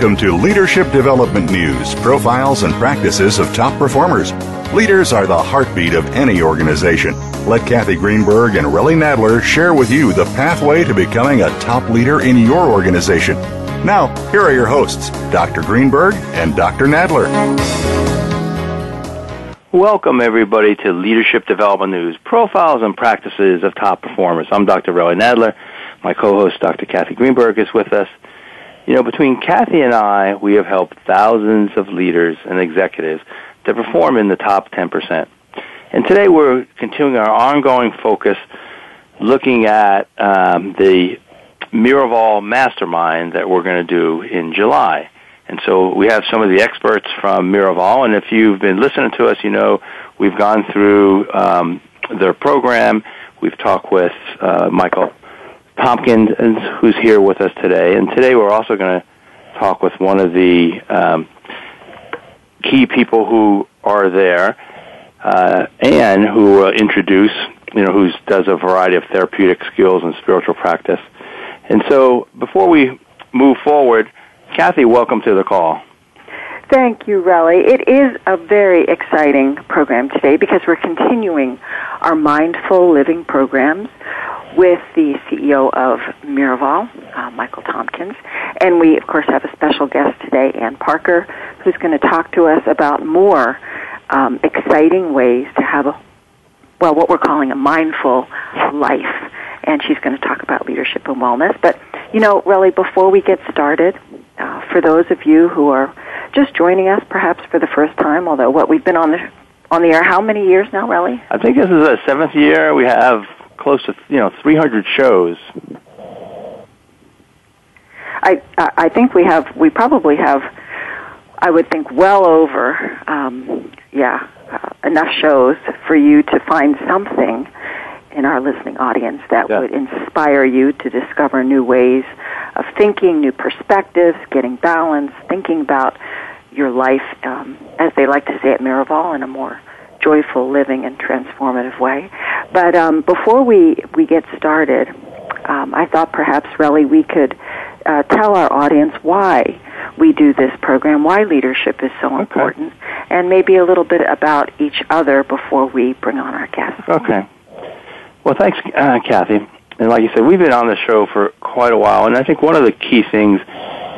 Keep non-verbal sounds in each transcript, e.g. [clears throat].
Welcome to Leadership Development News Profiles and Practices of Top Performers. Leaders are the heartbeat of any organization. Let Kathy Greenberg and Relly Nadler share with you the pathway to becoming a top leader in your organization. Now, here are your hosts, Dr. Greenberg and Dr. Nadler. Welcome, everybody, to Leadership Development News Profiles and Practices of Top Performers. I'm Dr. Relly Nadler. My co host, Dr. Kathy Greenberg, is with us. You know, between Kathy and I, we have helped thousands of leaders and executives to perform in the top 10%. And today we're continuing our ongoing focus looking at um, the Miraval Mastermind that we're going to do in July. And so we have some of the experts from Miraval, and if you've been listening to us, you know we've gone through um, their program. We've talked with uh, Michael Tompkins, who's here with us today. And today we're also going to talk with one of the um, key people who are there, uh, Anne, who uh, introduce, you know, who does a variety of therapeutic skills and spiritual practice. And so before we move forward, Kathy, welcome to the call. Thank you, Relly. It is a very exciting program today because we're continuing our mindful living programs with the CEO of Miraval, uh, Michael Tompkins. And we, of course, have a special guest today, Ann Parker, who's going to talk to us about more um, exciting ways to have a, well, what we're calling a mindful life. And she's going to talk about leadership and wellness. But, you know, really, before we get started, uh, for those of you who are just joining us, perhaps for the first time, although what we've been on the on the air how many years now, Relly? I think this is the seventh year. We have close to you know 300 shows. I I think we have we probably have I would think well over um, yeah uh, enough shows for you to find something in our listening audience that yeah. would inspire you to discover new ways of thinking, new perspectives, getting balance, thinking about your life, um, as they like to say at Miraval, in a more joyful living and transformative way. But um, before we, we get started, um, I thought perhaps, Relly, we could uh, tell our audience why we do this program, why leadership is so okay. important, and maybe a little bit about each other before we bring on our guests. Okay. Well, thanks, uh, Kathy. And like you said, we've been on the show for quite a while, and I think one of the key things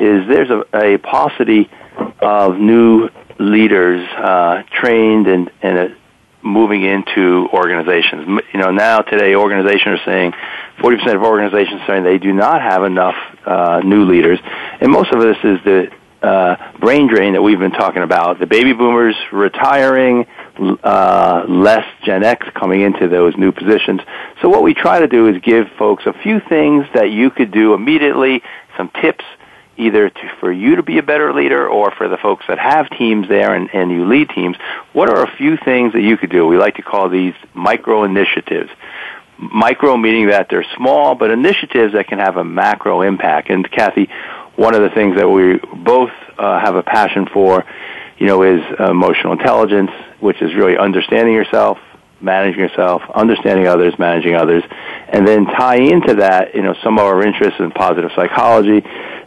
is there's a, a paucity of new leaders uh, trained and, and uh, moving into organizations. You know, now today organizations are saying 40% of organizations saying they do not have enough uh, new leaders, and most of this is the uh, brain drain that we've been talking about. The baby boomers retiring, uh, less Gen X coming into those new positions. So what we try to do is give folks a few things that you could do immediately, some tips either to, for you to be a better leader or for the folks that have teams there and, and you lead teams. What are a few things that you could do? We like to call these micro initiatives. Micro meaning that they're small, but initiatives that can have a macro impact. And Kathy, one of the things that we both uh, have a passion for, you know, is emotional intelligence, which is really understanding yourself, managing yourself, understanding others, managing others, and then tie into that, you know, some of our interests in positive psychology,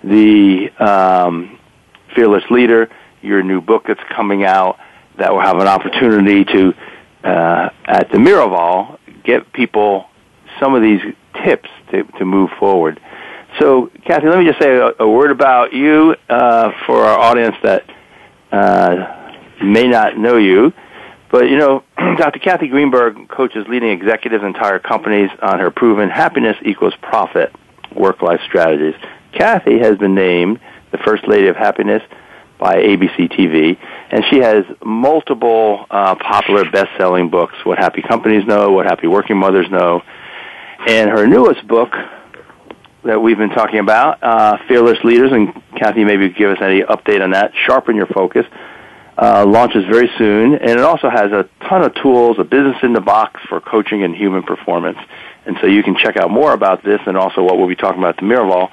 the um, Fearless Leader, your new book that's coming out that will have an opportunity to, uh, at the Miraval, get people some of these tips to, to move forward. So, Kathy, let me just say a, a word about you uh, for our audience that uh, may not know you. But, you know, [clears throat] Dr. Kathy Greenberg coaches leading executives and entire companies on her proven happiness equals profit work life strategies. Kathy has been named the First Lady of Happiness by ABC TV, and she has multiple uh, popular best-selling books. What Happy Companies Know, What Happy Working Mothers Know, and her newest book that we've been talking about, uh, Fearless Leaders, and Kathy, maybe give us any update on that. Sharpen Your Focus. Uh, launches very soon, and it also has a ton of tools, a business in the box for coaching and human performance. And so you can check out more about this and also what we'll be talking about at the Miraval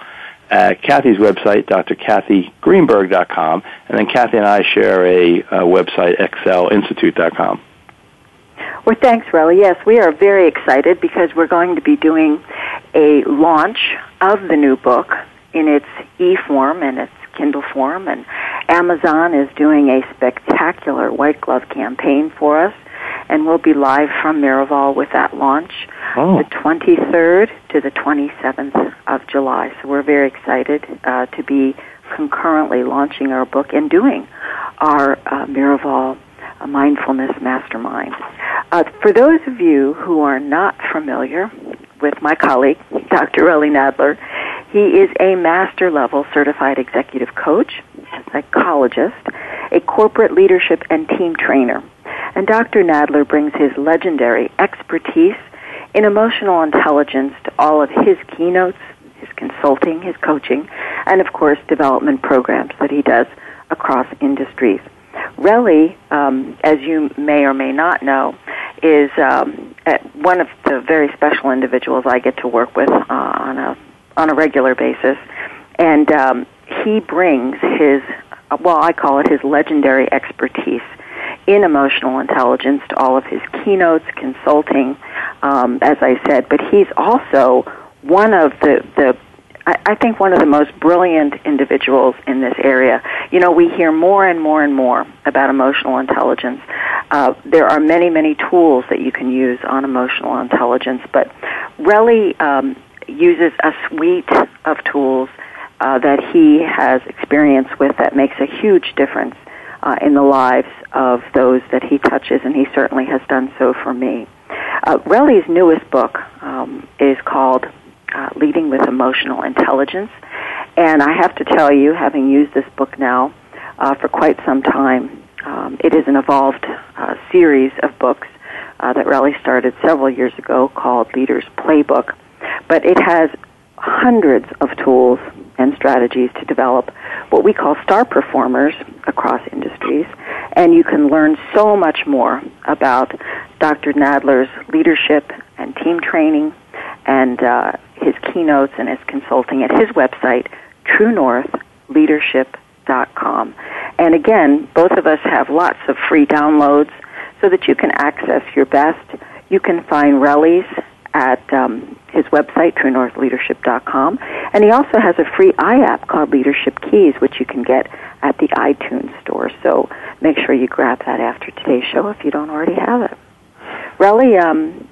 at Kathy's website, drkathygreenberg.com, and then Kathy and I share a, a website, excelinstitute.com. Well, thanks, Relly. Yes, we are very excited because we're going to be doing a launch of the new book in its e-form and its Kindle form, and Amazon is doing a spectacular white glove campaign for us, and we'll be live from Miraval with that launch oh. the 23rd to the 27th of July. So we're very excited uh, to be concurrently launching our book and doing our uh, Miraval uh, Mindfulness Mastermind. Uh, for those of you who are not familiar with my colleague, [laughs] Dr. Relly Nadler, he is a master level certified executive coach, a psychologist, a corporate leadership and team trainer. And Dr. Nadler brings his legendary expertise in emotional intelligence to all of his keynotes, his consulting, his coaching, and of course development programs that he does across industries. Relly, um, as you may or may not know, is um, one of the very special individuals I get to work with uh, on a on a regular basis, and um, he brings his well, I call it his legendary expertise in emotional intelligence to all of his keynotes, consulting, um, as I said. But he's also one of the the I, think one of the most brilliant individuals in this area. You know, we hear more and more and more about emotional intelligence. Uh, there are many, many tools that you can use on emotional intelligence, but Relly um, uses a suite of tools uh, that he has experience with that makes a huge difference uh, in the lives of those that he touches, and he certainly has done so for me. Uh, Relly's newest book um, is called uh, Leading with Emotional Intelligence, and I have to tell you, having used this book now uh, for quite some time, um, it is an evolved uh, series of books uh, that Relly started several years ago called Leader's Playbook, but it has hundreds of tools and strategies to develop what we call star performers across industries. And you can learn so much more about Dr. Nadler's leadership and team training and uh, his keynotes and his consulting at his website, truenorthleadership.com. And again, both of us have lots of free downloads so that you can access your best. You can find Relly's at um, his website, truenorthleadership.com. And he also has a free iApp called Leadership Keys, which you can get at the iTunes store. So make sure you grab that after today's show if you don't already have it. Relly, um,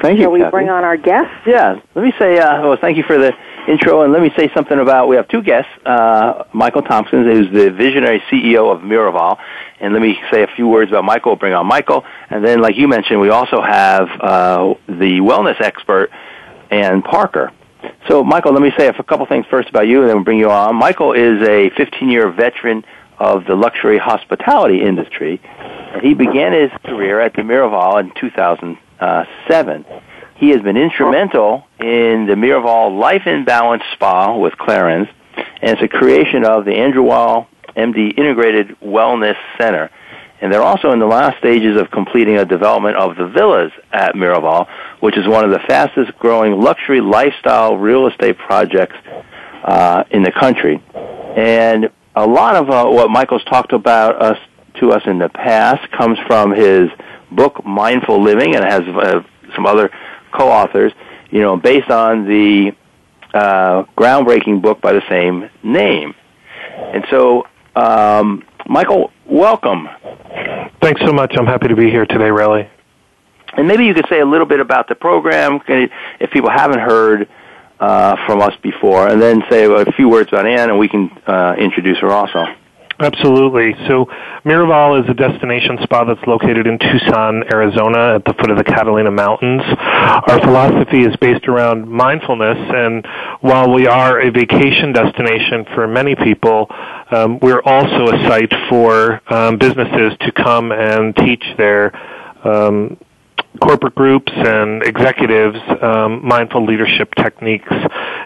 thank you. Shall we Kathy. bring on our guests? Yeah. Let me say, uh, well, thank you for the intro, and let me say something about. We have two guests. Uh, Michael Tompkins, who's the visionary CEO of Miraval, and let me say a few words about Michael. Bring on Michael, and then, like you mentioned, we also have uh, the wellness expert Ann Parker. So, Michael, let me say a couple things first about you, and then we'll bring you on. Michael is a 15-year veteran of the luxury hospitality industry. And he began his career at the Miraval in 2007. He has been instrumental in the Miraval Life in Balance Spa with Clarins, and it's a creation of the Andrew Weil MD Integrative Wellness Center. And they're also in the last stages of completing a development of the villas at Miraval, which is one of the fastest growing luxury lifestyle real estate projects uh, in the country. And a lot of uh, what Michael's talked about us to us in the past comes from his book Mindful Living, and has uh, some other co-authors. You know, based on the uh, groundbreaking book by the same name. And so, um, Michael, welcome. Thanks so much. I'm happy to be here today, Relly. And maybe you could say a little bit about the program if people haven't heard uh, from us before, and then say a few words about Ann, and we can uh, introduce her also. Absolutely. So Miraval is a destination spa that's located in Tucson, Arizona at the foot of the Catalina Mountains. Our philosophy is based around mindfulness and while we are a vacation destination for many people, um, we're also a site for um, businesses to come and teach their um, corporate groups and executives um, mindful leadership techniques.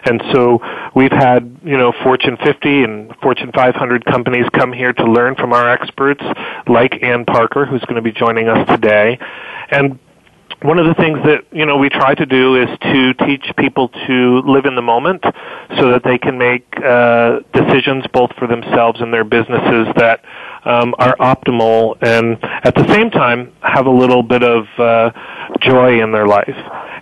And so we've had, you know, Fortune 50 and Fortune 500 companies come here to learn from our experts, like Ann Parker, who's going to be joining us today. And one of the things that you know we try to do is to teach people to live in the moment so that they can make uh, decisions both for themselves and their businesses that um, are optimal and at the same time have a little bit of uh, joy in their life.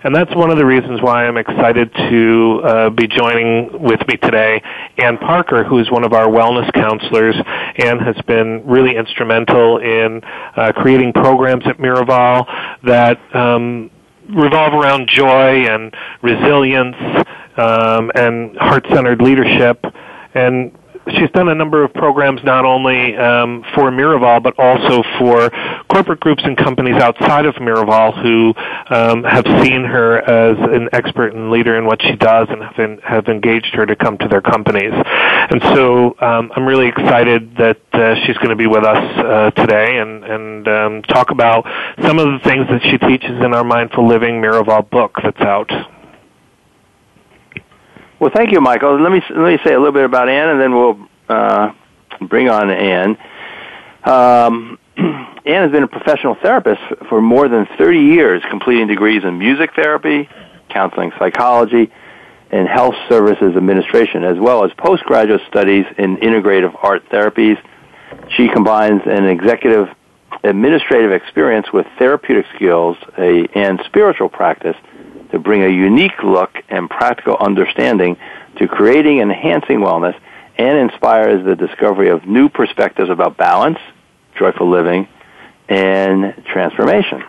And that's one of the reasons why I'm excited to uh, be joining with me today Ann Parker, who is one of our wellness counselors. Ann has been really instrumental in uh, creating programs at Miraval that um, revolve around joy and resilience um, and heart-centered leadership. And she's done a number of programs not only um, for Miraval but also for corporate groups and companies outside of Miraval who um, have seen her as an expert and leader in what she does and have, in, have engaged her to come to their companies. And so um, I'm really excited that uh, she's going to be with us uh, today and, and um, talk about some of the things that she teaches in our Mindful Living Miraval book that's out. Well, thank you, Michael. Let me let me say a little bit about Anne, and then we'll uh, bring on Anne. Um, [clears throat] Ann has been a professional therapist for more than 30 years, completing degrees in music therapy, counseling psychology, and health services administration, as well as postgraduate studies in integrative art therapies. She combines an executive administrative experience with therapeutic skills a, and spiritual practice to bring a unique look and practical understanding to creating and enhancing wellness and inspires the discovery of new perspectives about balance, joyful living, and transformation.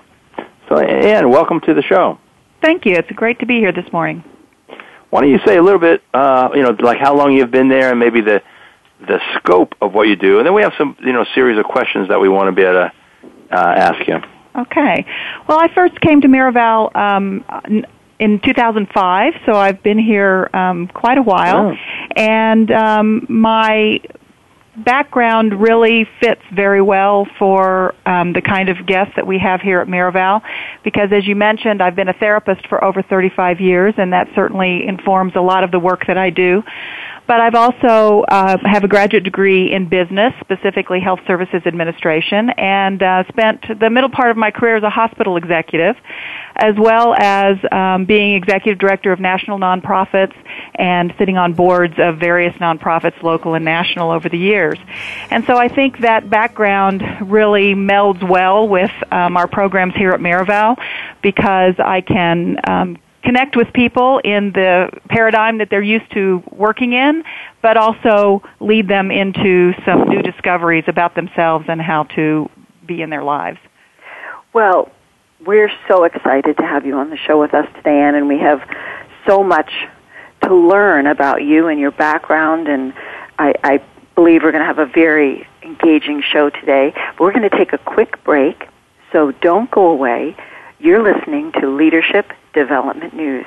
So, Anne, welcome to the show. Thank you. It's great to be here this morning. Why don't you say a little bit, uh, you know, like how long you've been there and maybe the the scope of what you do, and then we have some, you know, series of questions that we want to be able to uh, ask you. Okay. Well, I first came to Miraval um, in 2005, so I've been here um, quite a while, oh. and um, my background really fits very well for um, the kind of guests that we have here at Miraval because as you mentioned I've been a therapist for over 35 years and that certainly informs a lot of the work that I do but I've also uh, have a graduate degree in business, specifically health services administration, and uh, spent the middle part of my career as a hospital executive, as well as um, being executive director of national nonprofits and sitting on boards of various nonprofits, local and national, over the years. And so I think that background really melds well with um, our programs here at Miraval because I can um, connect with people in the paradigm that they're used to working in, but also lead them into some new discoveries about themselves and how to be in their lives. Well, we're so excited to have you on the show with us today, Anne, and we have so much to learn about you and your background, and I, I believe we're going to have a very engaging show today. We're going to take a quick break, so don't go away. You're listening to Leadership Development News.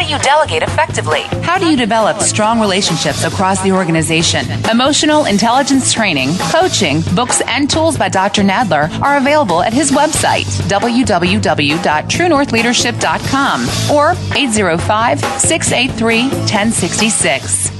Do you delegate effectively? How do you develop strong relationships across the organization? Emotional intelligence training, coaching, books, and tools by Dr. Nadler are available at his website, www.truenorthleadership.com or 805 683 1066.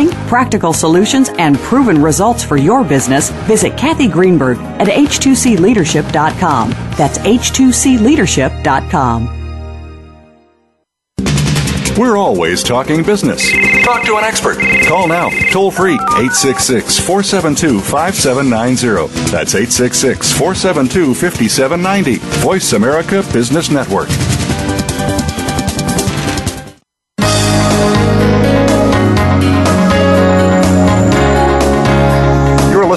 practical solutions, and proven results for your business, visit Kathy Greenberg at h2cleadership.com. That's h2cleadership.com. We're always talking business. Talk to an expert. Call now, toll free, 866 472 5790. That's 866 472 5790. Voice America Business Network.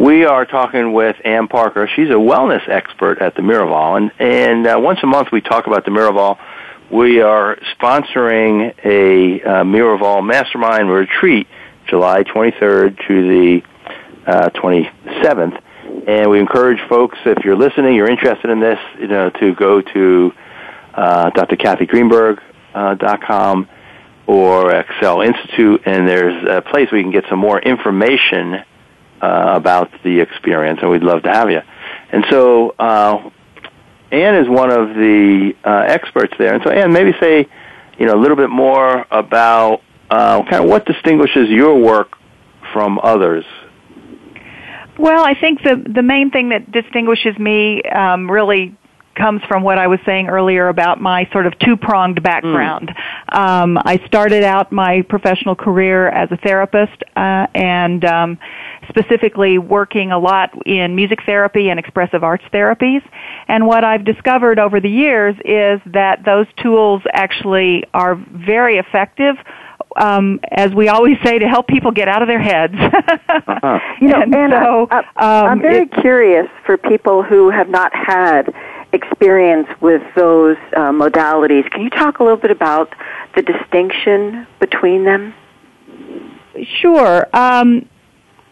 We are talking with Ann Parker. She's a wellness expert at the Miraval, and, and uh, once a month we talk about the Miraval we are sponsoring a uh, Miraval Mastermind Retreat July 23rd to the uh, 27th. And we encourage folks, if you're listening, you're interested in this, you know, to go to uh, drkathygreenberg.com uh, or Excel Institute, and there's a place where you can get some more information uh, about the experience, and we'd love to have you. And so, uh, Ann is one of the uh, experts there, and so Anne, maybe say, you know, a little bit more about uh, kind of what distinguishes your work from others. Well, I think the the main thing that distinguishes me um, really comes from what I was saying earlier about my sort of two pronged background. Mm. Um, I started out my professional career as a therapist, uh, and um, specifically working a lot in music therapy and expressive arts therapies. And what I've discovered over the years is that those tools actually are very effective um, as we always say, to help people get out of their heads. [laughs] uh-huh. You know, and, and so, I, I, I'm um, very it, curious for people who have not had experience with those uh, modalities. Can you talk a little bit about the distinction between them? Sure. Um,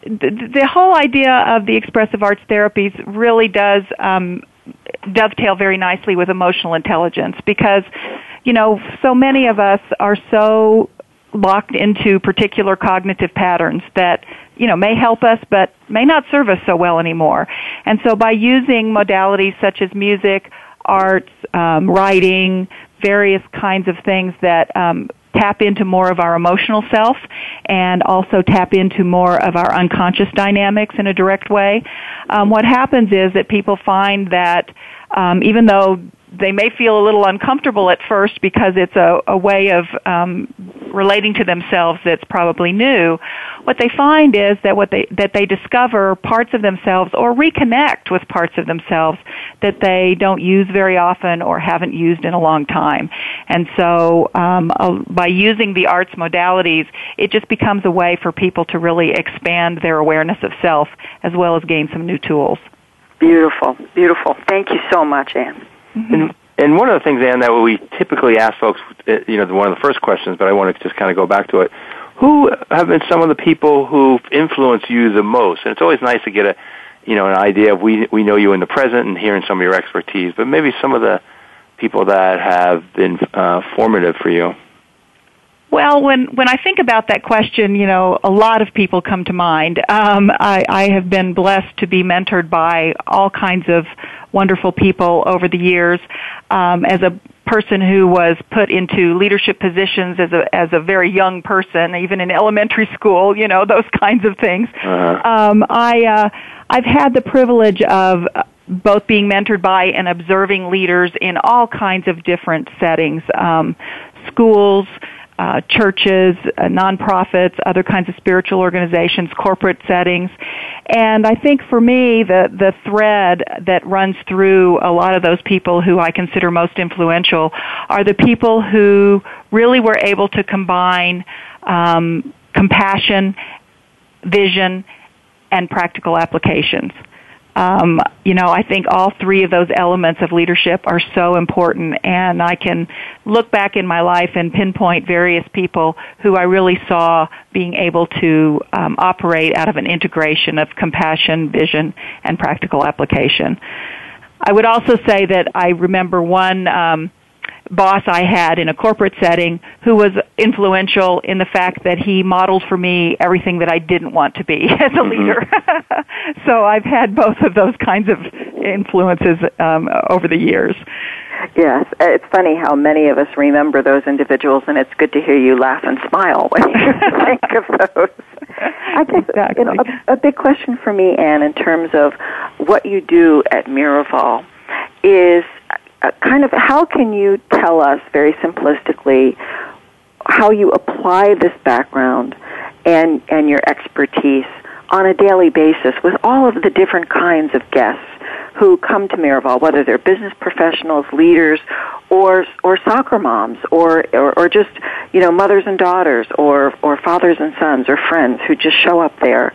the, the whole idea of the expressive arts therapies really does um, dovetail very nicely with emotional intelligence because, you know, so many of us are so locked into particular cognitive patterns that you know may help us but may not serve us so well anymore and so by using modalities such as music arts um, writing various kinds of things that um, tap into more of our emotional self and also tap into more of our unconscious dynamics in a direct way. Um, what happens is that people find that um, even though they may feel a little uncomfortable at first because it's a, a way of um, relating to themselves that's probably new. What they find is that what they that they discover parts of themselves or reconnect with parts of themselves that they don't use very often or haven't used in a long time. And so um, uh, by using the arts modalities, it just becomes a way for people to really expand their awareness of self as well as gain some new tools. Beautiful, beautiful. Thank you so much, Anne. Mm-hmm. And, and one of the things, Anne, that we typically ask folks, uh, you know, one of the first questions, but I want to just kind of go back to it. Who have been some of the people who've influenced you the most? And it's always nice to get a, you know, an idea of we we know you in the present and hearing some of your expertise, but maybe some of the people that have been uh, formative for you. Well, when when I think about that question, you know, a lot of people come to mind. Um, I, I have been blessed to be mentored by all kinds of wonderful people over the years. Um, as a person who was put into leadership positions as a as a very young person, even in elementary school, you know, [laughs] those kinds of things. Uh-huh. Um, I uh, I've had the privilege of both being mentored by and observing leaders in all kinds of different settings, um, schools uh, churches, uh, nonprofits, other kinds of spiritual organizations, corporate settings. And I think for me, the, the thread that runs through a lot of those people who I consider most influential are the people who really were able to combine um, compassion, vision, and practical applications. Um, you know, I think all three of those elements of leadership are so important, and I can look back in my life and pinpoint various people who I really saw being able to um, operate out of an integration of compassion, vision, and practical application. I would also say that I remember one um, boss I had in a corporate setting who was influential in the fact that he modeled for me everything that I didn't want to be [laughs] as a mm-hmm. leader. [laughs] so I've had both of those kinds of influences um, over the years. Yes, it's funny how many of us remember those individuals, and it's good to hear you laugh and smile when you [laughs] think of those. I think exactly. you know, a, a big question for me, Anne, in terms of what you do at Miraval, is Uh, kind of how can you tell us very simplistically how you apply this background and and your expertise on a daily basis with all of the different kinds of guests who come to Miraval, whether they're business professionals, leaders, or or soccer moms, or, or or just you know mothers and daughters, or or fathers and sons, or friends who just show up there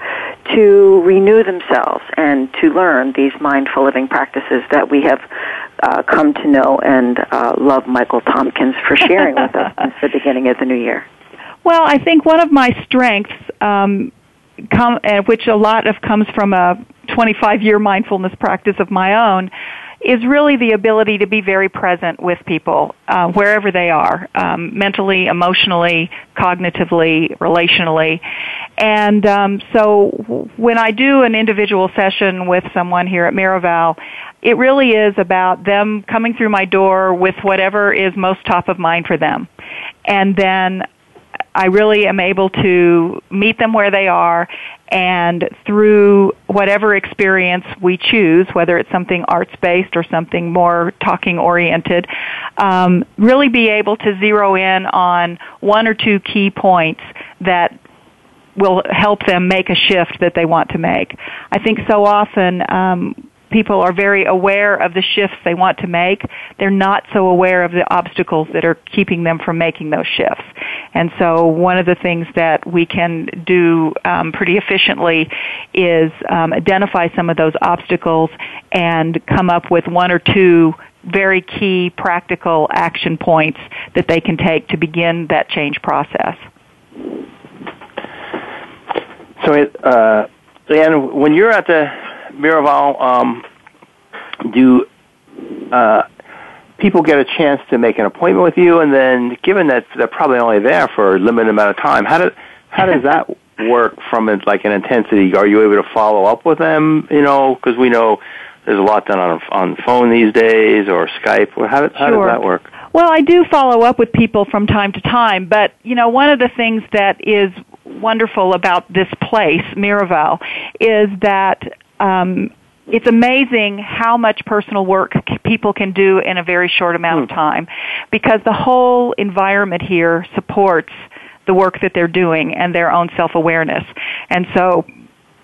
to renew themselves and to learn these mindful living practices that we have uh, come to know and uh, love Michael Tompkins for sharing with us since the beginning of the new year. Well, I think one of my strengths, um, come, uh, which a lot of comes from a 25 year mindfulness practice of my own, is really the ability to be very present with people uh, wherever they are, um, mentally, emotionally, cognitively, relationally. And um, so when I do an individual session with someone here at Miraval, it really is about them coming through my door with whatever is most top of mind for them. And then I really am able to meet them where they are and through whatever experience we choose, whether it's something arts based or something more talking oriented, um, really be able to zero in on one or two key points that will help them make a shift that they want to make. I think so often um, people are very aware of the shifts they want to make, they're not so aware of the obstacles that are keeping them from making those shifts. And so one of the things that we can do um, pretty efficiently is um, identify some of those obstacles and come up with one or two very key practical action points that they can take to begin that change process. So, uh, when you're at the Miraval, um, do uh, people get a chance to make an appointment with you? And then, given that they're probably only there for a limited amount of time, how does how does that [laughs] work from a, like an intensity? Are you able to follow up with them? You know, because we know there's a lot done on on phone these days or Skype. How, how sure. does that work? Well, I do follow up with people from time to time, but you know, one of the things that is wonderful about this place, Miraval, is that um, it's amazing how much personal work people can do in a very short amount of hmm. time because the whole environment here supports the work that they're doing and their own self-awareness. And so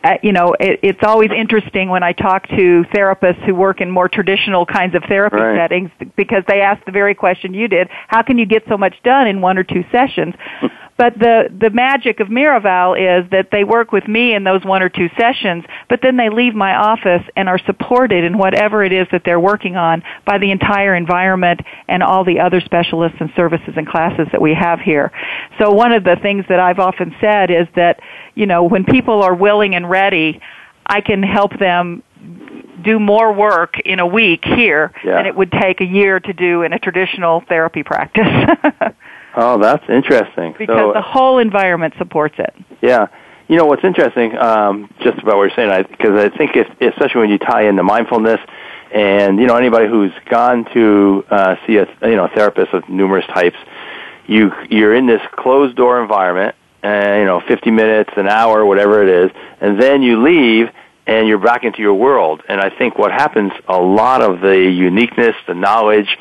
uh, you know, it, it's always interesting when I talk to therapists who work in more traditional kinds of therapy right. settings because they ask the very question you did: How can you get so much done in one or two sessions? [laughs] But the the magic of Miraval is that they work with me in those one or two sessions, but then they leave my office and are supported in whatever it is that they're working on by the entire environment and all the other specialists and services and classes that we have here. So one of the things that I've often said is that, you know, when people are willing and ready, I can help them do more work in a week here Yeah. than it would take a year to do in a traditional therapy practice. [laughs] Oh, that's interesting. because so, the whole environment supports it. Yeah. You know what's interesting, um, just about what you're saying, because I, think if, especially when you tie in the mindfulness, and you know anybody who's gone to uh, see a you know a therapist of numerous types, you you're in this closed door environment, and you know 50 minutes, an hour, whatever it is, and then you leave and you're back into your world. And I think what happens, a lot of the uniqueness, the knowledge,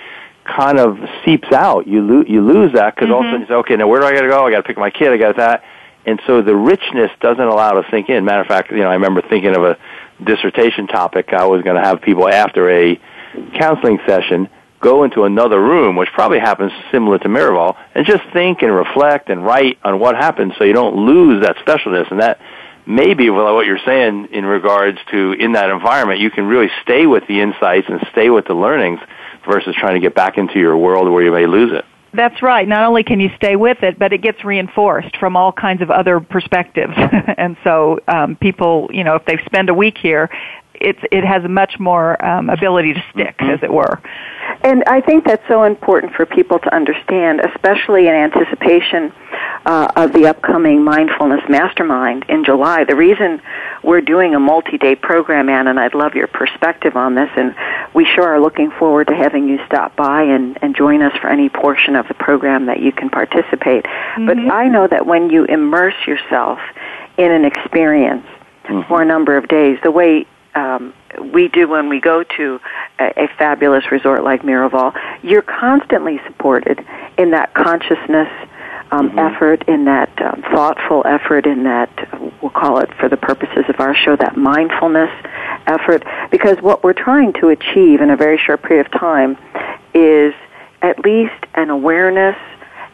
kind of seeps out. You lo- you lose that because all of a sudden mm-hmm. you say, okay, now where do I got to go? I got to pick my kid. I got that, and so the richness doesn't allow it to sink in. Matter of fact, you know, I remember thinking of a dissertation topic. I was going to have people after a counseling session go into another room, which probably happens similar to Miraval, and just think and reflect and write on what happened, so you don't lose that specialness. And that maybe well, what you're saying in regards to in that environment, you can really stay with the insights and stay with the learnings versus trying to get back into your world where you may lose it. That's right. Not only can you stay with it, but it gets reinforced from all kinds of other perspectives. [laughs] and so um, people, you know, if they spend a week here, it's it has much more um, ability to stick, as it were. And I think that's so important for people to understand, especially in anticipation uh, of the upcoming Mindfulness Mastermind in July. The reason we're doing a multi-day program, Ann, and I'd love your perspective on this, and we sure are looking forward to having you stop by and, and join us for any portion of the program that you can participate. But I know that when you immerse yourself in an experience for a number of days, the way um, we do when we go to a, a fabulous resort like Miraval, you're constantly supported in that consciousness um, effort, in that um, thoughtful effort, in that, we'll call it for the purposes of our show, that mindfulness effort. Because what we're trying to achieve in a very short period of time is at least an awareness,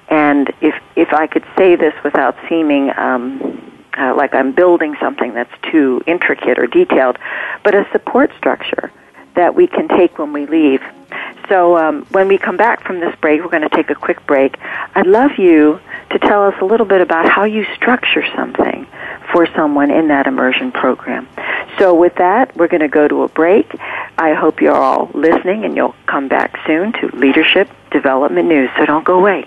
and if, if I could say this without seeming um, uh, like I'm building something that's too intricate or detailed, but a support structure that we can take when we leave. So um, when we come back from this break, we're going to take a quick break. I'd love you to tell us a little bit about how you structure something for someone in that immersion program. So with that, we're going to go to a break. I hope you're all listening and you'll come back soon to Leadership Development News. So don't go away.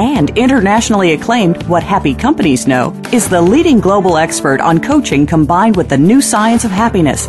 and internationally acclaimed What Happy Companies Know, is the leading global expert on coaching combined with the new science of happiness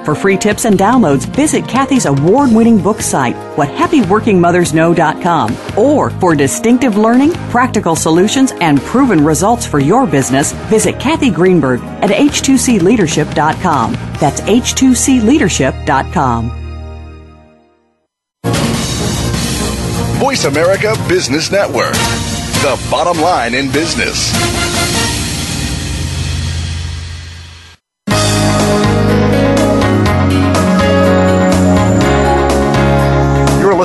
For free tips and downloads, visit Kathy's award winning book site, whathappyworkingmothersknow.com. Or for distinctive learning, practical solutions, and proven results for your business, visit Kathy Greenberg at h2cleadership.com. That's h2cleadership.com. Voice America Business Network, the bottom line in business.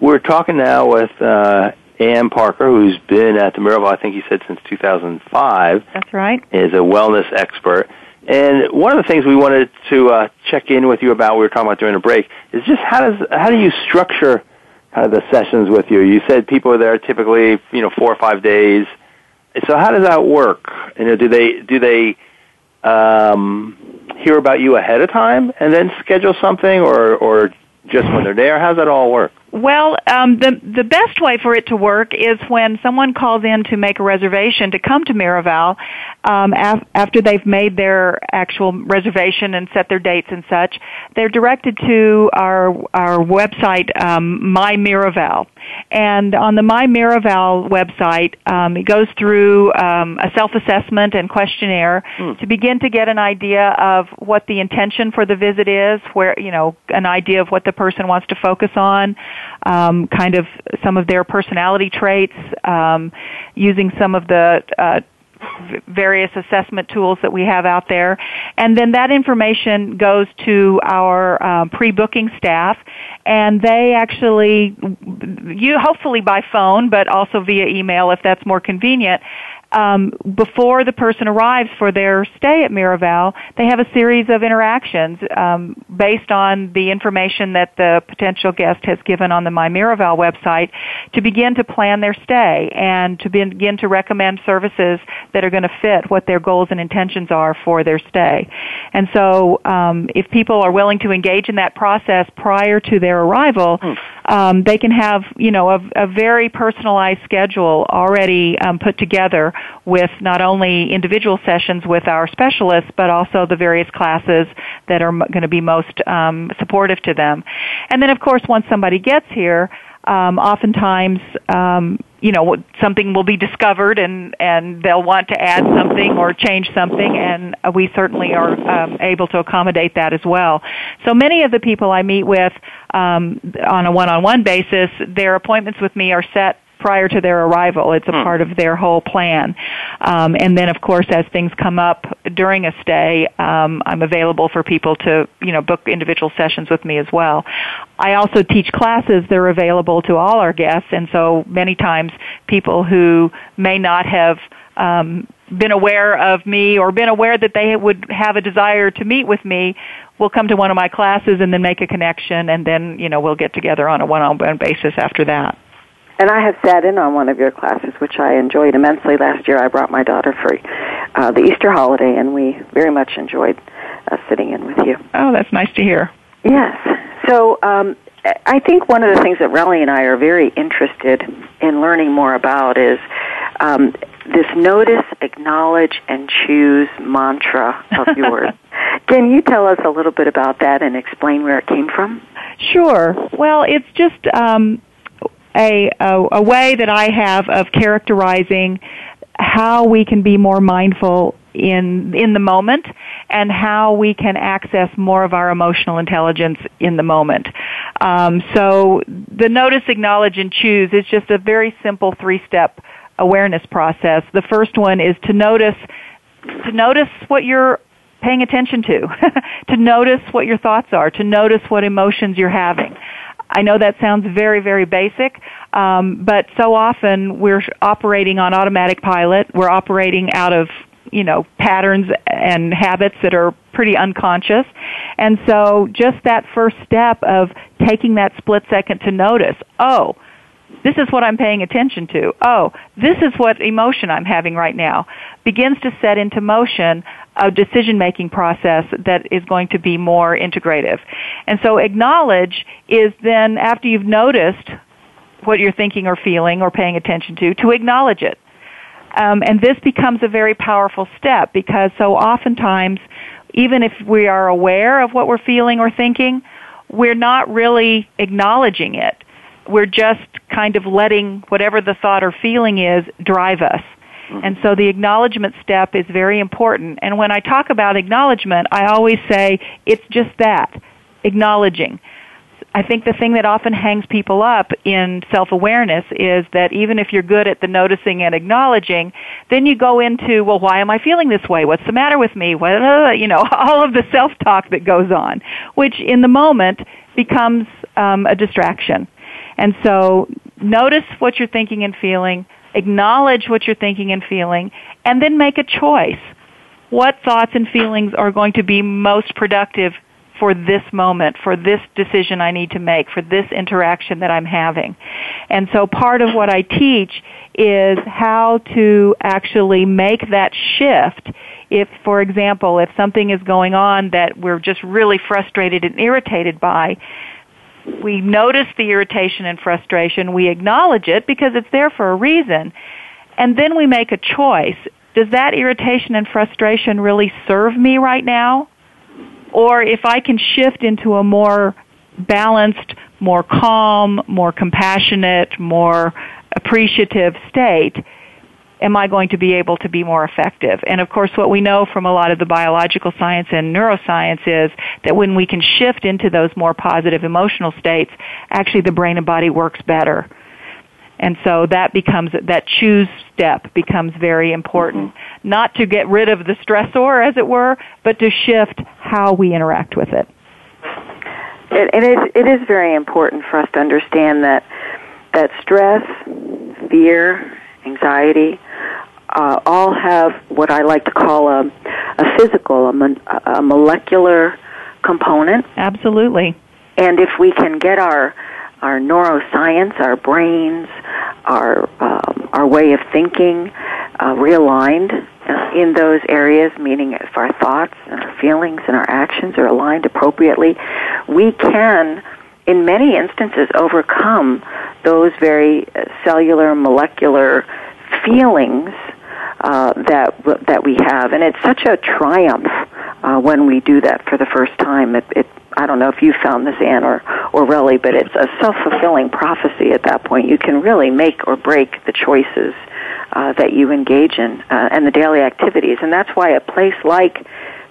We're talking now with uh, Ann Parker, who's been at the Miraval, I think you said, since 2005. That's right. Is a wellness expert. And one of the things we wanted to uh, check in with you about, we were talking about during the break, is just how does how do you structure kind of the sessions with you? You said people are there typically, you know, four or five days. So how does that work? You know, do they do they um, hear about you ahead of time and then schedule something, or or just when they're there? How's that all work? Well, um, the the best way for it to work is when someone calls in to make a reservation to come to Miraval um, af- after they've made their actual reservation and set their dates and such. They're directed to our our website, um, My Miraval, and on the My Miraval website, um, it goes through um, a self assessment and questionnaire mm. to begin to get an idea of what the intention for the visit is, where you know an idea of what the person wants to focus on um, kind of some of their personality traits, um, using some of the uh, various assessment tools that we have out there. And then that information goes to our um, pre-booking staff and they actually, you hopefully by phone, but also via email if that's more convenient, um, before the person arrives for their stay at Miraval, they have a series of interactions um, based on the information that the potential guest has given on the My Miraval website to begin to plan their stay and to begin to recommend services that are going to fit what their goals and intentions are for their stay. And so, um, if people are willing to engage in that process prior to their arrival, hmm. um, they can have you know a, a very personalized schedule already um, put together with not only individual sessions with our specialists, but also the various classes that are going to be most um, supportive to them. And then, of course, once somebody gets here, um, oftentimes, um, you know, something will be discovered, and and they'll want to add something or change something, and we certainly are um, able to accommodate that as well. So many of the people I meet with um, on a one-on-one basis, their appointments with me are set prior to their arrival. It's a hmm. part of their whole plan. Um, and then, of course, as things come up during a stay, um, I'm available for people to, you know, book individual sessions with me as well. I also teach classes. They're available to all our guests, and so many times people who may not have um, been aware of me or been aware that they would have a desire to meet with me will come to one of my classes and then make a connection and then you know we'll get together on a one-on-one basis after that and I have sat in on one of your classes, which I enjoyed immensely. Last year, I brought my daughter for uh, the Easter holiday, and we very much enjoyed uh, sitting in with you. Oh, that's nice to hear. Yes. So um, I think one of the things that Relly and I are very interested in learning more about is um, this notice, acknowledge, and choose mantra of [laughs] yours. Can you tell us a little bit about that and explain where it came from? Sure. Well, it's just um, a, a, a way that I have of characterizing how we can be more mindful in in the moment and how we can access more of our emotional intelligence in the moment. Um, so the notice, acknowledge, and choose is just a very simple three-step awareness process. The first one is to notice to notice what you're paying attention to, [laughs] to notice what your thoughts are, to notice what emotions you're having. I know that sounds very, very basic, um, but so often we're operating on automatic pilot. We're operating out of you know patterns and habits that are pretty unconscious and so just that first step of taking that split second to notice oh this is what I'm paying attention to. Oh, this is what emotion I'm having right now. Begins to set into motion a decision making process that is going to be more integrative. And so acknowledge is then after you've noticed what you're thinking or feeling or paying attention to, to acknowledge it. Um, and this becomes a very powerful step because so oftentimes, even if we are aware of what we're feeling or thinking, we're not really acknowledging it. We're just kind of letting whatever the thought or feeling is drive us. Mm-hmm. And so the acknowledgement step is very important. And when I talk about acknowledgement, I always say it's just that, acknowledging. I think the thing that often hangs people up in self-awareness is that even if you're good at the noticing and acknowledging, then you go into, well, why am I feeling this way? What's the matter with me? What, uh, you know, [laughs] all of the self-talk that goes on, which in the moment becomes um, a distraction. And so notice what you're thinking and feeling, acknowledge what you're thinking and feeling, and then make a choice. What thoughts and feelings are going to be most productive for this moment, for this decision I need to make, for this interaction that I'm having. And so part of what I teach is how to actually make that shift if, for example, if something is going on that we're just really frustrated and irritated by, we notice the irritation and frustration, we acknowledge it because it's there for a reason, and then we make a choice. Does that irritation and frustration really serve me right now? Or if I can shift into a more balanced, more calm, more compassionate, more appreciative state, am I going to be able to be more effective? And of course, what we know from a lot of the biological science and neuroscience is that when we can shift into those more positive emotional states, actually the brain and body works better. And so that becomes, that choose step becomes very important. Mm-hmm. Not to get rid of the stressor, as it were, but to shift how we interact with it. It, it, is, it is very important for us to understand that, that stress, fear, anxiety, uh, all have what I like to call a, a physical, a, a molecular component. Absolutely. And if we can get our our neuroscience, our brains, our um, our way of thinking uh, realigned in those areas, meaning if our thoughts and our feelings and our actions are aligned appropriately, we can, in many instances, overcome those very cellular, molecular feelings uh, that that we have, and it's such a triumph uh, when we do that for the first time. It, it I don't know if you found this, Anne or or Relly, but it's a self fulfilling prophecy. At that point, you can really make or break the choices uh, that you engage in uh, and the daily activities, and that's why a place like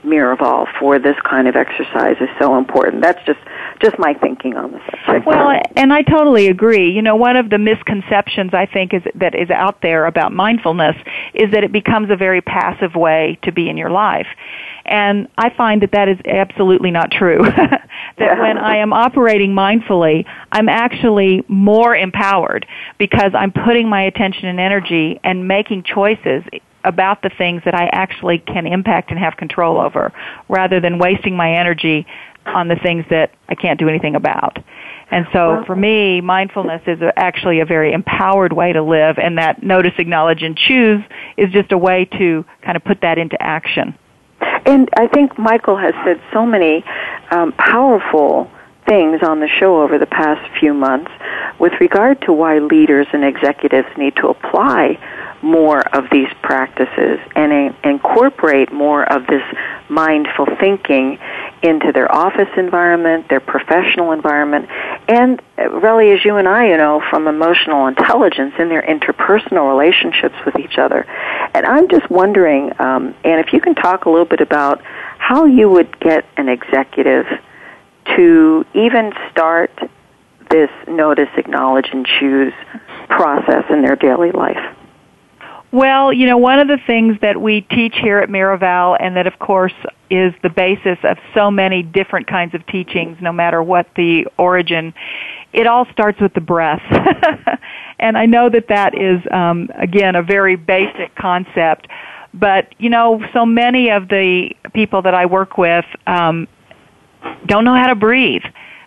Miraval for this kind of exercise is so important. That's just just my thinking on the subject. Well, and I totally agree. You know, one of the misconceptions I think is that is out there about mindfulness is that it becomes a very passive way to be in your life. And I find that that is absolutely not true. [laughs] that yeah. when I am operating mindfully, I'm actually more empowered because I'm putting my attention and energy and making choices about the things that I actually can impact and have control over rather than wasting my energy on the things that I can't do anything about. And so for me, mindfulness is actually a very empowered way to live and that notice, acknowledge, and choose is just a way to kind of put that into action. And I think Michael has said so many um, powerful things on the show over the past few months with regard to why leaders and executives need to apply more of these practices and incorporate more of this mindful thinking into their office environment, their professional environment, and uh, really, as you and I, you know, from emotional intelligence in their interpersonal relationships with each other. And I'm just wondering, um, and if you can talk a little bit about how you would get an executive to even start this notice, acknowledge, and choose process in their daily life. Well, you know, one of the things that we teach here at Miraval, and that of course is the basis of so many different kinds of teachings, no matter what the origin, it all starts with the breath. [laughs] and I know that that is, um, again, a very basic concept. But, you know, so many of the people that I work with um, don't know how to breathe.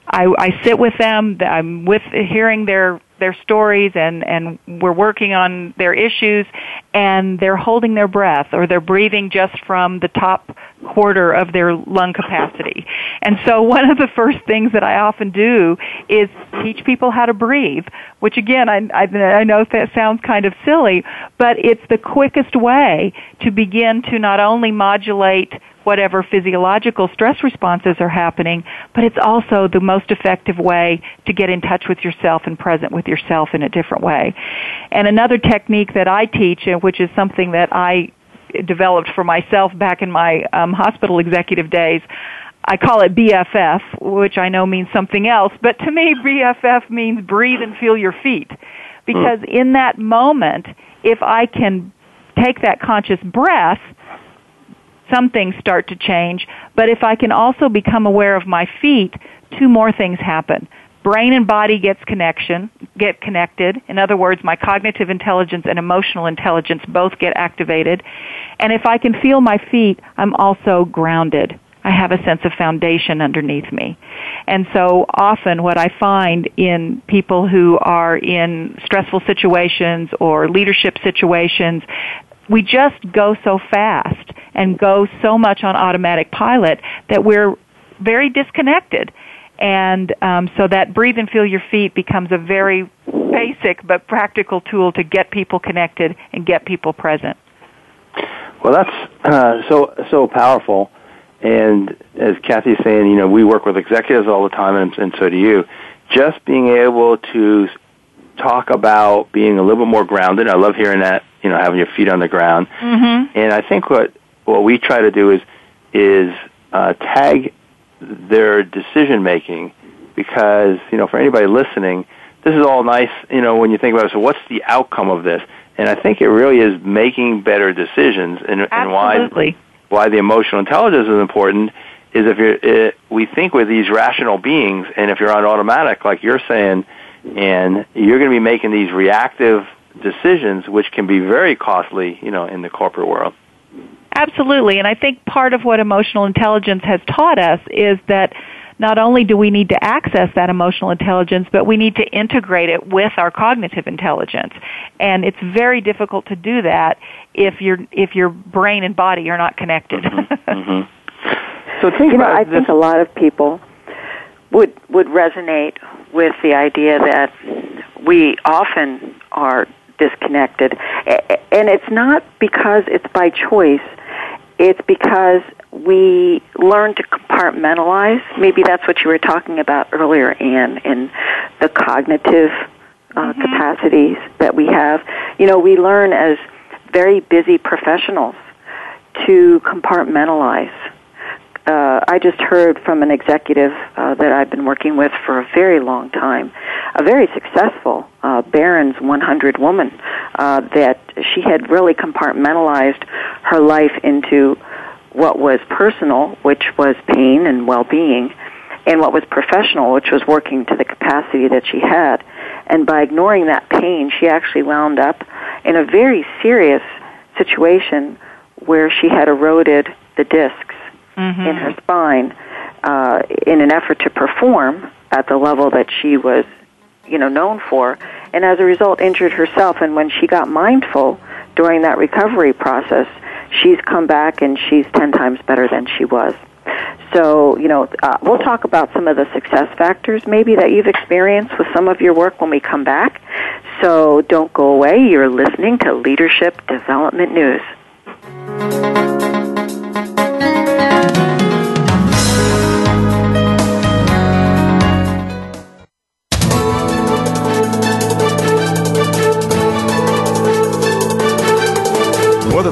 I, I sit with them. I'm with hearing their their stories and and we're working on their issues and they're holding their breath or they're breathing just from the top quarter of their lung capacity. And so [laughs] one of the first things that I often do is teach people how to breathe, which again I I, I know that sounds kind of silly, but it's the quickest way to begin to not only modulate whatever physiological stress responses are happening, but it's also the most effective way to get in touch with yourself and present with yourself in a different way. And another technique that I teach, which is something that I developed for myself back in my um, hospital executive days, I call it BFF, which I know means something else, but to me BFF means breathe and feel your feet. Because mm. in that moment, if I can take that conscious breath, some things start to change. But if I can also become aware of my feet, two more things happen. Brain and body gets connection, get connected. In other words, my cognitive intelligence and emotional intelligence both get activated. And if I can feel my feet, I'm also grounded. I have a sense of foundation underneath me. And so often what I find in people who are in stressful situations or leadership situations, we just go so fast and go so much on automatic pilot that we're very disconnected. And um, so that breathe and feel your feet becomes a very basic but practical tool to get people connected and get people present. Well, that's uh, so so powerful. And as Cathy's saying, you know, we work with executives all the time, and, and so do you. Just being able to talk about being a little bit more grounded. I love hearing that. You know, having your feet on the ground. Mm-hmm. And I think what what we try to do is is uh, tag their decision making because you know for anybody listening, this is all nice. You know, when you think about it, so what's the outcome of this? And I think it really is making better decisions. And, and why why the emotional intelligence is important is if you're it, we think we're these rational beings, and if you're on automatic, like you're saying and you're going to be making these reactive decisions, which can be very costly, you know, in the corporate world. Absolutely, and I think part of what emotional intelligence has taught us is that not only do we need to access that emotional intelligence, but we need to integrate it with our cognitive intelligence. And it's very difficult to do that if your if your brain and body are not connected. Mm-hmm. [laughs] mm-hmm. So think you know, I this. think a lot of people would would resonate with the idea that we often are disconnected. And it's not because it's by choice, it's because we learn to compartmentalize. Maybe that's what you were talking about earlier, Anne, in the cognitive uh, mm-hmm. capacities that we have. You know, we learn as very busy professionals to compartmentalize uh, I just heard from an executive uh, that I've been working with for a very long time, a very successful uh, Barron's 100 woman, uh, that she had really compartmentalized her life into what was personal, which was pain and well-being, and what was professional, which was working to the capacity that she had. And by ignoring that pain, she actually wound up in a very serious situation where she had eroded the discs mm-hmm. in her spine uh, in an effort to perform at the level that she was, you know, known for, and as a result injured herself. And when she got mindful during that recovery process, she's come back and she's ten times better than she was. So, you know, uh, we'll talk about some of the success factors maybe that you've experienced with some of your work when we come back. So don't go away. You're listening to Leadership Development News.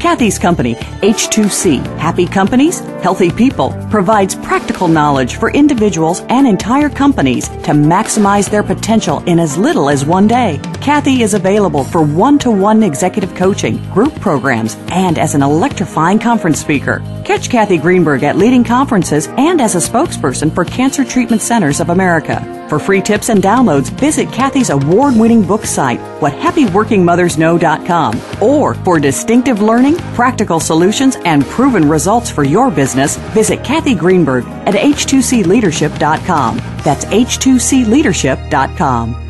Cathy's company, H2C, Happy Companies, Healthy People, provides practical knowledge for individuals and entire companies to maximize their potential in as little as one day. Cathy is available for one to one executive coaching, group programs, and as an electrifying conference speaker. Catch Cathy Greenberg at leading conferences and as a spokesperson for Cancer Treatment Centers of America. For free tips and downloads, visit Cathy's award winning book site, whathappyworkingmothersknow.com. Or for distinctive learning, practical solutions, and proven results for your business, visit Cathy Greenberg at h2cleadership.com. That's h2cleadership.com.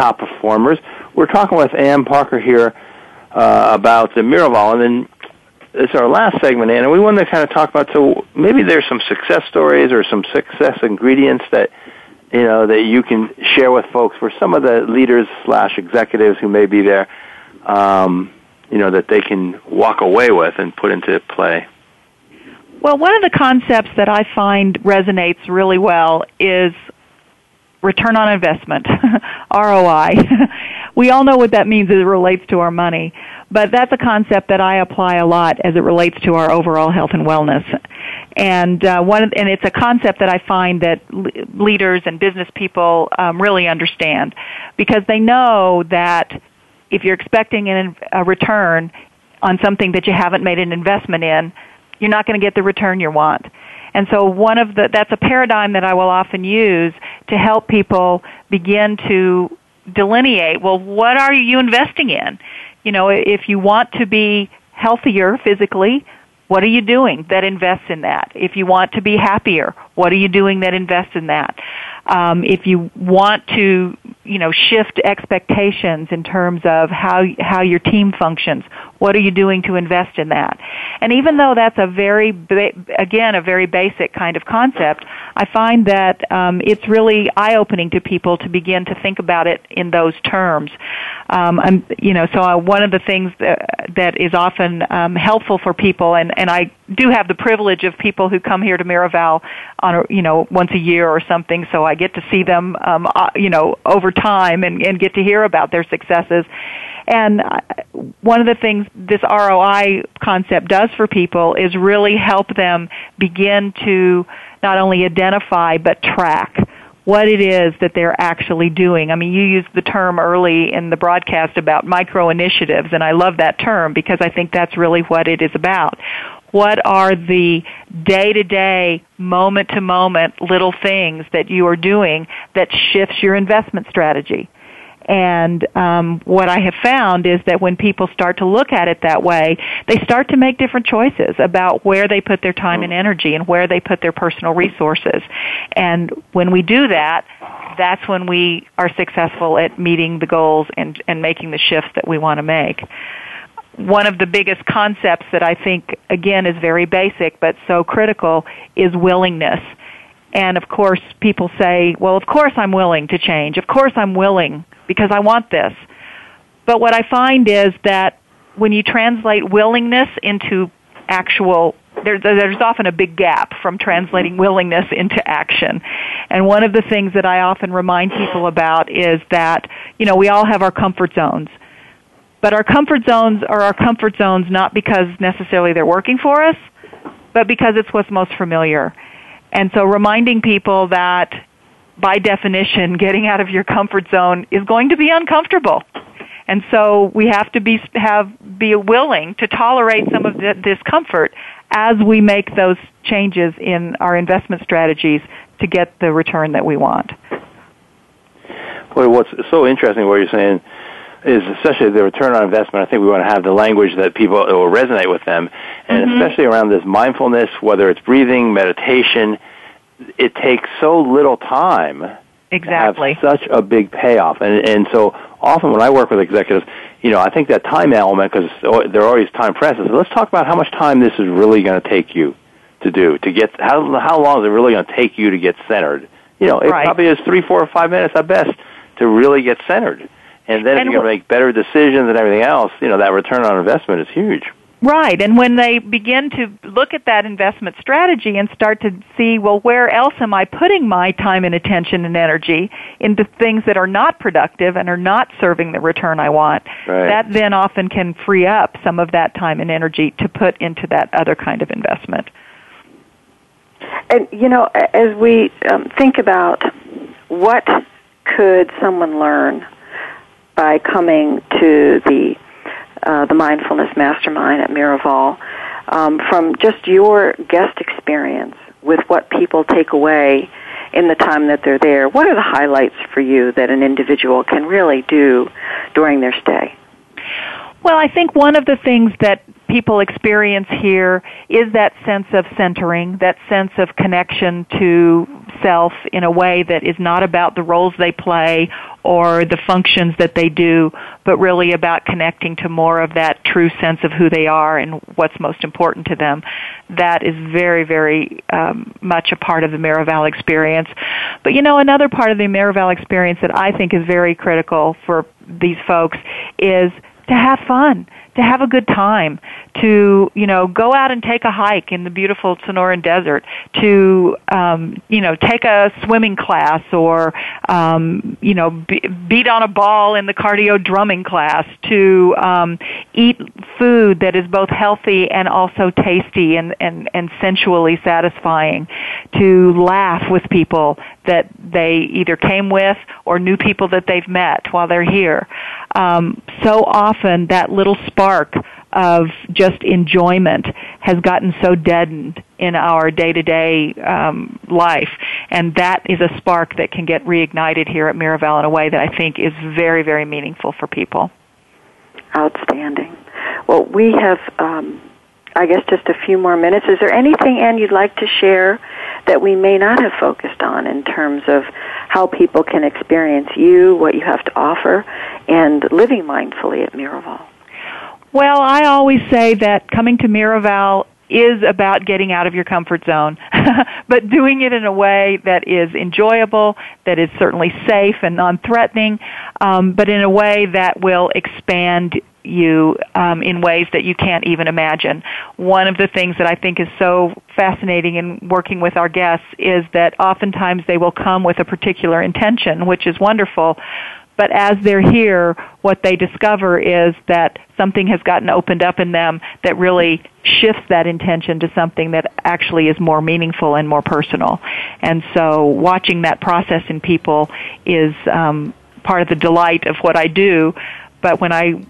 top performers. We're talking with Ann Parker here uh, about the Miraval, and then it's our last segment, Ann, and we wanted to kind of talk about so maybe there's some success stories or some success ingredients that you know that you can share with folks for some of the leaders slash executives who may be there, um, you know, that they can walk away with and put into play. Well, one of the concepts that I find resonates really well is return on investment, [laughs] ROI. [laughs] we all know what that means as it relates to our money, but that's a concept that I apply a lot as it relates to our overall health and wellness. And uh, one, and it's a concept that I find that leaders and business people um, really understand because they know that if you're expecting an, a return on something that you haven't made an investment in, you're not going to get the return you want. And so one of the that's a paradigm that I will often use to help people begin to delineate, well, what are you investing in? You know, if you want to be healthier physically, what are you doing that invests in that? If you want to be happier, what are you doing that invests in that? Um, if you want to you know, shift expectations in terms of how how your team functions. What are you doing to invest in that? And even though that's a very again a very basic kind of concept, I find that um, it's really eye opening to people to begin to think about it in those terms. Um, I'm, you know, so I, one of the things that, that is often um, helpful for people, and and I do have the privilege of people who come here to Miraval on a, you know once a year or something, so I get to see them um, uh, you know over time and, and get to hear about their successes. And uh, one of the things this ROI concept does for people is really help them begin to not only identify but track what it is that they're actually doing. I mean, you used the term early in the broadcast about micro initiatives, and I love that term because I think that's really what it is about. What are the day to day, moment to moment little things that you are doing that shifts your investment strategy? And um, what I have found is that when people start to look at it that way, they start to make different choices about where they put their time and energy and where they put their personal resources. And when we do that, that's when we are successful at meeting the goals and, and making the shifts that we want to make one of the biggest concepts that I think, again, is very basic but so critical is willingness. And of course, people say, well, of course I'm willing to change. Of course I'm willing because I want this. But what I find is that when you translate willingness into actual there, there's often a big gap from translating willingness into action. And one of the things that I often remind people about is that, you know, we all have our comfort zones. But our comfort zones are our comfort zones not because necessarily they're working for us, but because it's what's most familiar. And so reminding people that by definition, getting out of your comfort zone is going to be uncomfortable. And so we have to be have be willing to tolerate some of the discomfort as we make those changes in our investment strategies to get the return that we want. Well, what's so interesting what you're saying is especially the return on investment. I think we want to have the language that people will resonate with them, and mm-hmm. especially around this mindfulness, whether it's breathing, meditation, it takes so little time exactly have such a big payoff. And and so often when I work with executives, you know, I think that time element because they're always time presses. So let's talk about how much time this is really going to take you to do to get how how long is it really going to take you to get centered? You know, it right. probably is three, four, or five minutes at best to really get centered. And then and if you're going to make better decisions and everything else, you know, that return on investment is huge. Right. And when they begin to look at that investment strategy and start to see, well, where else am I putting my time and attention and energy into things that are not productive and are not serving the return I want, right. that then often can free up some of that time and energy to put into that other kind of investment. And, you know, as we um, think about what could someone learn by coming to the uh, the Mindfulness Mastermind at Miraval, um, from just your guest experience with what people take away in the time that they're there. What are the highlights for you that an individual can really do during their stay? Well, I think one of the things that people experience here is that sense of centering, that sense of connection to self in a way that is not about the roles they play or the functions that they do, but really about connecting to more of that true sense of who they are and what's most important to them. That is very, very um, much a part of the Miraval experience. But you know, another part of the Miraval experience that I think is very critical for these folks is to have fun to have a good time, to you know go out and take a hike in the beautiful Sonoran Desert, to um, you know take a swimming class, or um, you know be, beat on a ball in the cardio drumming class, to um, eat food that is both healthy and also tasty and, and, and sensually satisfying, to laugh with people that they either came with or new people that they've met while they're here. Um, so often that little spark of just enjoyment has gotten so deadened in our day-to-day um, life, and that is a spark that can get reignited here at Miraval in a way that I think is very, very meaningful for people. Outstanding. Well, we have um, I guess just a few more minutes. Is there anything, Ann, you'd like to share that we may not have focused on in terms of how people can experience you, what you have to offer, and living mindfully at Miraval? Well, I always say that coming to Miraval is about getting out of your comfort zone, [laughs] but doing it in a way that is enjoyable, that is certainly safe and non-threatening, um, but in a way that will expand you um, in ways that you can't even imagine. One of the things that I think is so fascinating in working with our guests is that oftentimes they will come with a particular intention, which is wonderful, but as they're here, what they discover is that something has gotten opened up in them that really shifts that intention to something that actually is more meaningful and more personal. And so watching that process in people is um, part of the delight of what I do. But when I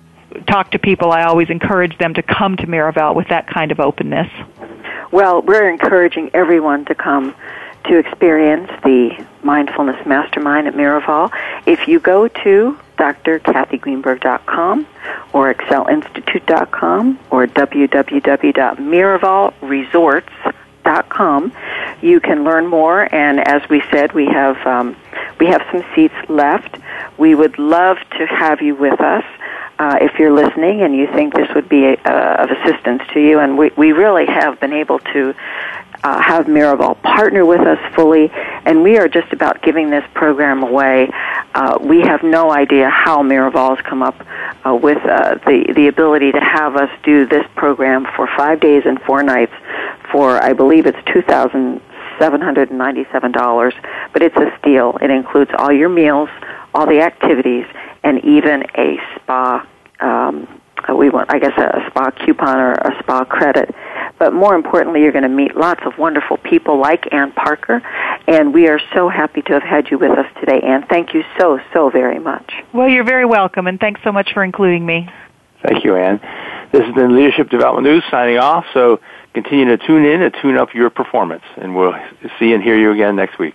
talk to people, I always encourage them to come to Miraval with that kind of openness. Well, we're encouraging everyone to come to experience the Mindfulness Mastermind at Miraval. If you go to drcathygreenberg.com or excelinstitute.com or www.miravalresorts.com, you can learn more. And as we said, we have um, we have some seats left. We would love to have you with us. Uh, if you're listening and you think this would be a, uh, of assistance to you, and we, we really have been able to uh, have Miraval partner with us fully, and we are just about giving this program away. Uh, we have no idea how Miraval has come up uh, with uh, the the ability to have us do this program for five days and four nights for I believe it's two thousand seven hundred and ninety seven dollars, but it's a steal. It includes all your meals, all the activities, and even a spa. Um, Uh, we want, I guess, a spa coupon or a spa credit but more importantly, you're going to meet lots of wonderful people like Ann Parker, and we are so happy to have had you with us today, Ann. Thank you so, so very much. Well, you're very welcome, and thanks so much for including me. Thank you, Ann. This has been Leadership Development News signing off, so continue to tune in and tune up your performance, and we'll see and hear you again next week.